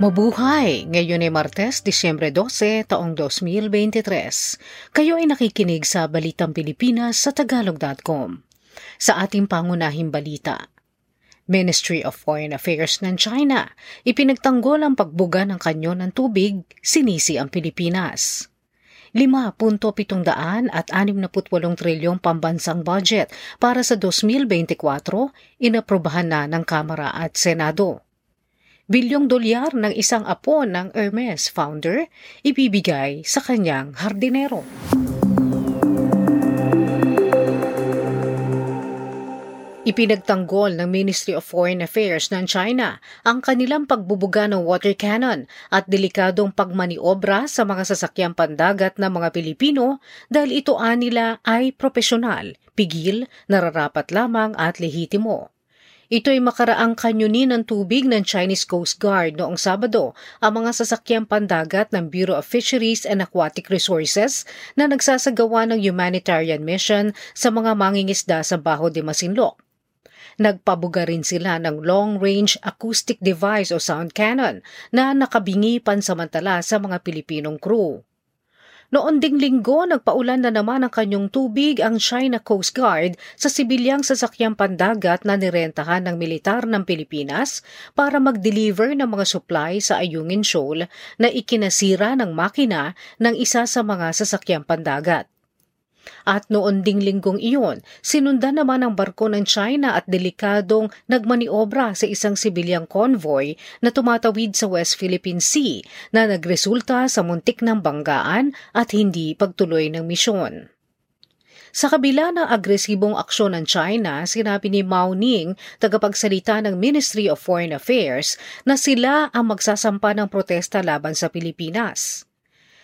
Mabuhay! Ngayon ay Martes, Disyembre 12, taong 2023. Kayo ay nakikinig sa Balitang Pilipinas sa Tagalog.com. Sa ating pangunahing balita, Ministry of Foreign Affairs ng China, ipinagtanggol ang pagbuga ng kanyo ng tubig, sinisi ang Pilipinas. 5.700 at 68 trilyong pambansang budget para sa 2024 inaprobahan na ng Kamara at Senado bilyong dolyar ng isang apo ng Hermes founder ibibigay sa kanyang hardinero. Ipinagtanggol ng Ministry of Foreign Affairs ng China ang kanilang pagbubuga ng water cannon at delikadong pagmaniobra sa mga sasakyang pandagat ng mga Pilipino dahil ito anila ay propesyonal, pigil, nararapat lamang at lehitimo. Ito'y makaraang kanyunin ng tubig ng Chinese Coast Guard noong Sabado ang mga sasakyang pandagat ng Bureau of Fisheries and Aquatic Resources na nagsasagawa ng humanitarian mission sa mga mangingisda sa Baho de Masinloc. Nagpabuga rin sila ng long-range acoustic device o sound cannon na nakabingi pansamantala sa mga Pilipinong crew. Noon ding linggo, nagpaulan na naman ng kanyang tubig ang China Coast Guard sa sibilyang sasakyang pandagat na nirentahan ng militar ng Pilipinas para mag-deliver ng mga supply sa Ayungin Shoal na ikinasira ng makina ng isa sa mga sasakyang pandagat. At noon ding linggong iyon, sinundan naman ang barko ng China at delikadong nagmaniobra sa isang sibilyang convoy na tumatawid sa West Philippine Sea na nagresulta sa muntik ng banggaan at hindi pagtuloy ng misyon. Sa kabila ng agresibong aksyon ng China, sinabi ni Mao Ning, tagapagsalita ng Ministry of Foreign Affairs, na sila ang magsasampa ng protesta laban sa Pilipinas.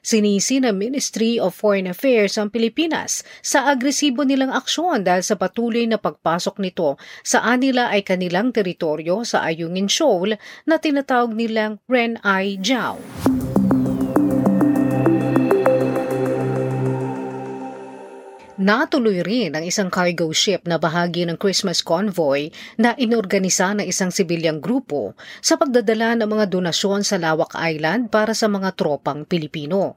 Sinisi ng Ministry of Foreign Affairs ang Pilipinas sa agresibo nilang aksyon dahil sa patuloy na pagpasok nito sa anila ay kanilang teritoryo sa Ayungin Shoal na tinatawag nilang Ren Ai Jiao. Natuloy rin ang isang cargo ship na bahagi ng Christmas convoy na inorganisa ng isang sibilyang grupo sa pagdadala ng mga donasyon sa Lawak Island para sa mga tropang Pilipino.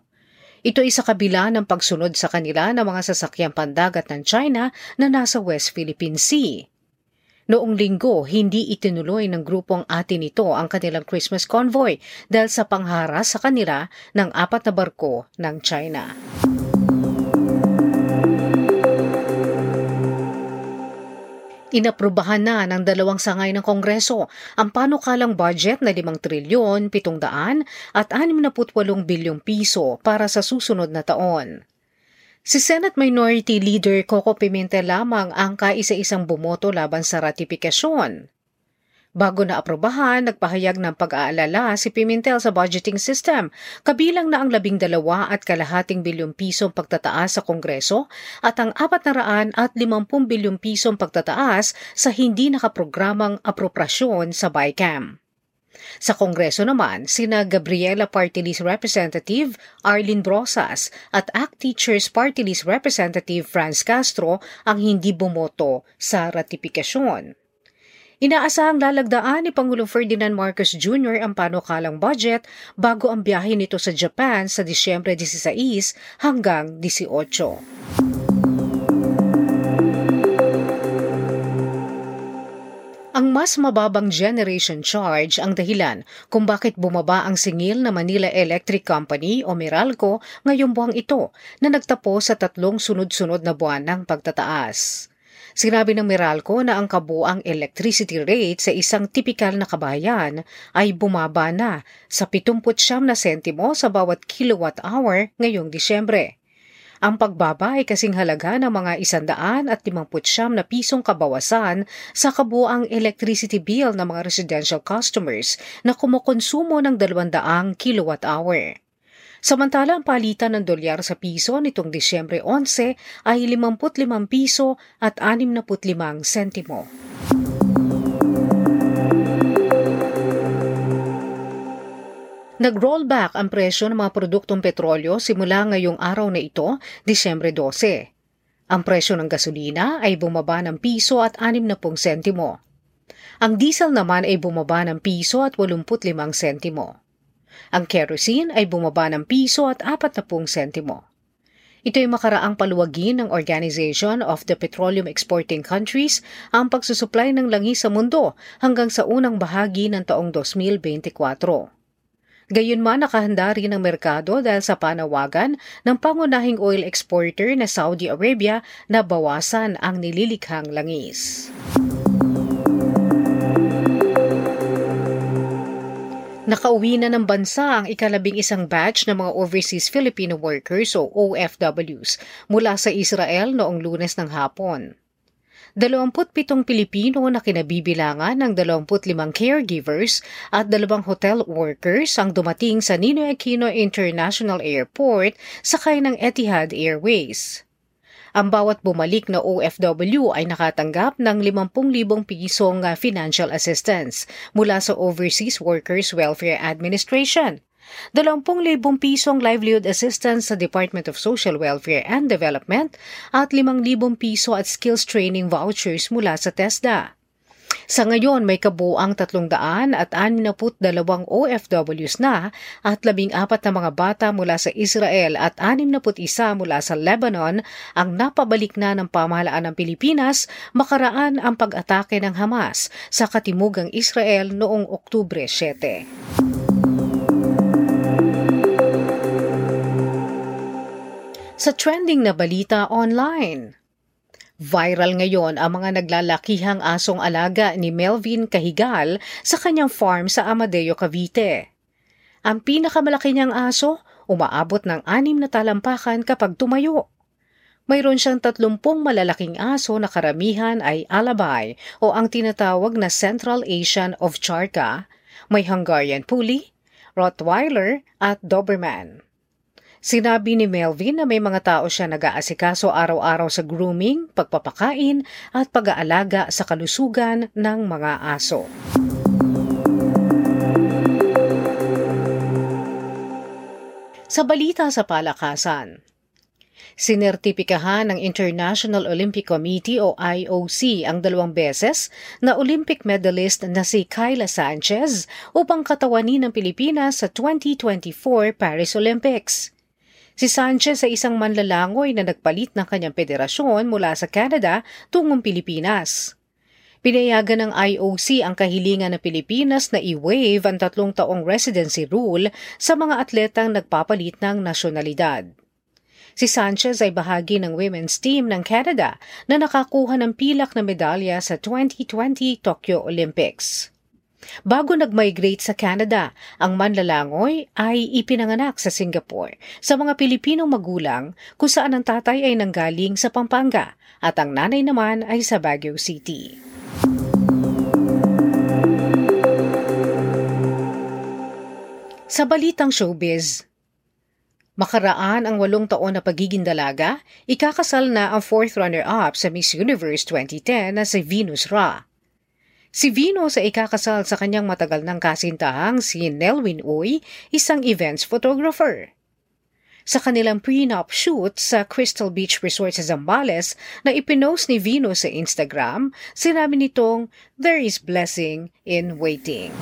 Ito ay sa kabila ng pagsunod sa kanila ng mga sasakyang pandagat ng China na nasa West Philippine Sea. Noong linggo, hindi itinuloy ng grupong atin ito ang kanilang Christmas convoy dahil sa pangharas sa kanila ng apat na barko ng China. Inaprubahan na ng dalawang sangay ng Kongreso ang panukalang budget na 5 trilyon, 700 at 68 bilyong piso para sa susunod na taon. Si Senate Minority Leader Coco Pimentel lamang ang kaisa-isang bumoto laban sa ratifikasyon. Bago na aprobahan, nagpahayag ng pag-aalala si Pimentel sa budgeting system, kabilang na ang labing dalawa at kalahating bilyong pisong pagtataas sa Kongreso at ang apat na raan at limampung bilyong pisong pagtataas sa hindi nakaprogramang aproprasyon sa BICAM. Sa Kongreso naman, sina Gabriela Party Representative Arlene Brosas at ACT Teachers Party Representative Franz Castro ang hindi bumoto sa ratifikasyon. Inaasahang lalagdaan ni Pangulong Ferdinand Marcos Jr. ang panukalang budget bago ang biyahe nito sa Japan sa Disyembre 16 hanggang 18. Ang mas mababang generation charge ang dahilan kung bakit bumaba ang singil na Manila Electric Company o Meralco ngayong buwang ito na nagtapos sa tatlong sunod-sunod na buwan ng pagtataas. Sinabi ng Meralco na ang kabuang electricity rate sa isang tipikal na kabayan ay bumaba na sa 79 na sentimo sa bawat kilowatt hour ngayong Disyembre. Ang pagbaba ay kasing halaga ng mga isandaan at limangputsyam na pisong kabawasan sa kabuang electricity bill ng mga residential customers na kumukonsumo ng 200 kilowatt hour. Samantala, ang palitan ng dolyar sa piso nitong Disyembre 11 ay 55 piso at 65 sentimo. Nag-rollback ang presyo ng mga produktong petrolyo simula ngayong araw na ito, Disyembre 12. Ang presyo ng gasolina ay bumaba ng piso at 60 sentimo. Ang diesel naman ay bumaba ng piso at 85 sentimo. Ang kerosene ay bumaba ng piso at 40 sentimo. Ito ay makaraang paluwagin ng Organization of the Petroleum Exporting Countries ang pagsusuplay ng langis sa mundo hanggang sa unang bahagi ng taong 2024. Gayunman nakahanda rin ang merkado dahil sa panawagan ng pangunahing oil exporter na Saudi Arabia na bawasan ang nililikhang langis. Nakauwi na ng bansa ang ikalabing isang batch ng mga overseas Filipino workers o OFWs mula sa Israel noong lunes ng hapon. 27 Pilipino na kinabibilangan ng 25 caregivers at dalawang hotel workers ang dumating sa Ninoy Aquino International Airport sakay ng Etihad Airways. Ang bawat bumalik na OFW ay nakatanggap ng 50,000 pisong ah, financial assistance mula sa Overseas Workers Welfare Administration. 20,000 pisong livelihood assistance sa Department of Social Welfare and Development at 5,000 piso at skills training vouchers mula sa TESDA. Sa ngayon may kabuang 300 at 62 OFWs na at 14 na mga bata mula sa Israel at 61 mula sa Lebanon ang napabalik na ng pamahalaan ng Pilipinas makaraan ang pag-atake ng Hamas sa katimugang Israel noong Oktubre 7. Sa trending na balita online, Viral ngayon ang mga naglalakihang asong alaga ni Melvin Kahigal sa kanyang farm sa Amadeo, Cavite. Ang pinakamalaki niyang aso, umaabot ng anim na talampakan kapag tumayo. Mayroon siyang tatlumpong malalaking aso na karamihan ay alabay o ang tinatawag na Central Asian of Charka, may Hungarian Puli, Rottweiler at Doberman. Sinabi ni Melvin na may mga tao siya nag-aasikaso araw-araw sa grooming, pagpapakain at pag-aalaga sa kalusugan ng mga aso. Sa balita sa palakasan, Sinertipikahan ng International Olympic Committee o IOC ang dalawang beses na Olympic medalist na si Kyla Sanchez upang katawanin ng Pilipinas sa 2024 Paris Olympics. Si Sanchez ay isang manlalangoy na nagpalit ng kanyang federasyon mula sa Canada tungong Pilipinas. Pinayagan ng IOC ang kahilingan ng Pilipinas na i-waive ang tatlong taong residency rule sa mga atletang nagpapalit ng nasyonalidad. Si Sanchez ay bahagi ng women's team ng Canada na nakakuha ng pilak na medalya sa 2020 Tokyo Olympics. Bago nag-migrate sa Canada, ang manlalangoy ay ipinanganak sa Singapore sa mga Pilipinong magulang kung saan ang tatay ay nanggaling sa Pampanga at ang nanay naman ay sa Baguio City. Sa balitang showbiz, Makaraan ang walong taon na pagiging dalaga, ikakasal na ang fourth runner-up sa Miss Universe 2010 na si Venus Ra. Si Vino sa ikakasal sa kanyang matagal ng kasintahang si Nelwyn Uy, isang events photographer. Sa kanilang prenup shoot sa Crystal Beach Resort sa Zambales na ipinost ni Vino sa Instagram, sinabi nitong, There is blessing in waiting.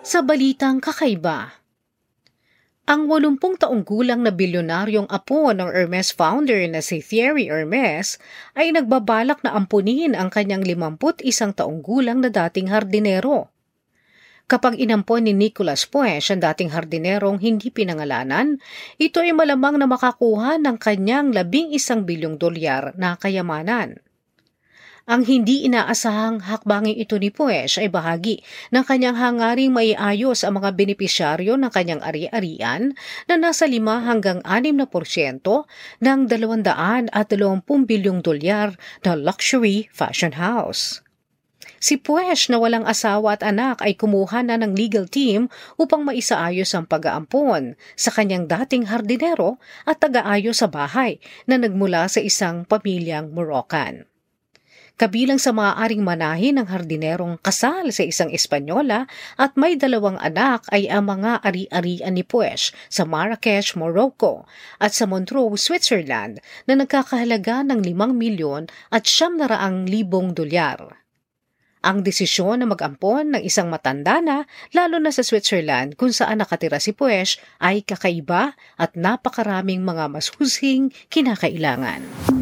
Sa balitang kakaiba, ang 80 taong gulang na bilyonaryong apo ng Hermes founder na si Thierry Hermes ay nagbabalak na ampunin ang kanyang 51 taong gulang na dating hardinero. Kapag inampon ni Nicolas Puech ang dating hardinerong hindi pinangalanan, ito ay malamang na makakuha ng kanyang 11 bilyong dolyar na kayamanan. Ang hindi inaasahang hakbanging ito ni Puesh ay bahagi ng kanyang hangaring maiayos ang mga benepisyaryo ng kanyang ari-arian na nasa 5 hanggang 6 na porsyento ng 220 bilyong dolyar na luxury fashion house. Si Puesh na walang asawa at anak ay kumuha na ng legal team upang maisaayos ang pag-aampon sa kanyang dating hardinero at taga-ayos sa bahay na nagmula sa isang pamilyang Moroccan. Kabilang sa maaaring manahin ng hardinerong kasal sa isang Espanyola at may dalawang anak ay ang mga ari-arian ni Puesh sa Marrakesh, Morocco at sa Montreux, Switzerland na nagkakahalaga ng 5 milyon at siyam na raang libong dolyar. ang desisyon na mag-ampon ng isang matanda na, lalo na sa Switzerland kung saan nakatira si Puesh, ay kakaiba at napakaraming mga masuhusing kinakailangan.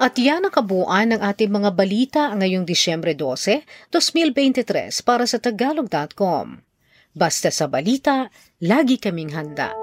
At yan ang kabuuan ng ating mga balita ngayong Disyembre 12, 2023 para sa Tagalog.com. Basta sa balita, lagi kaming handa.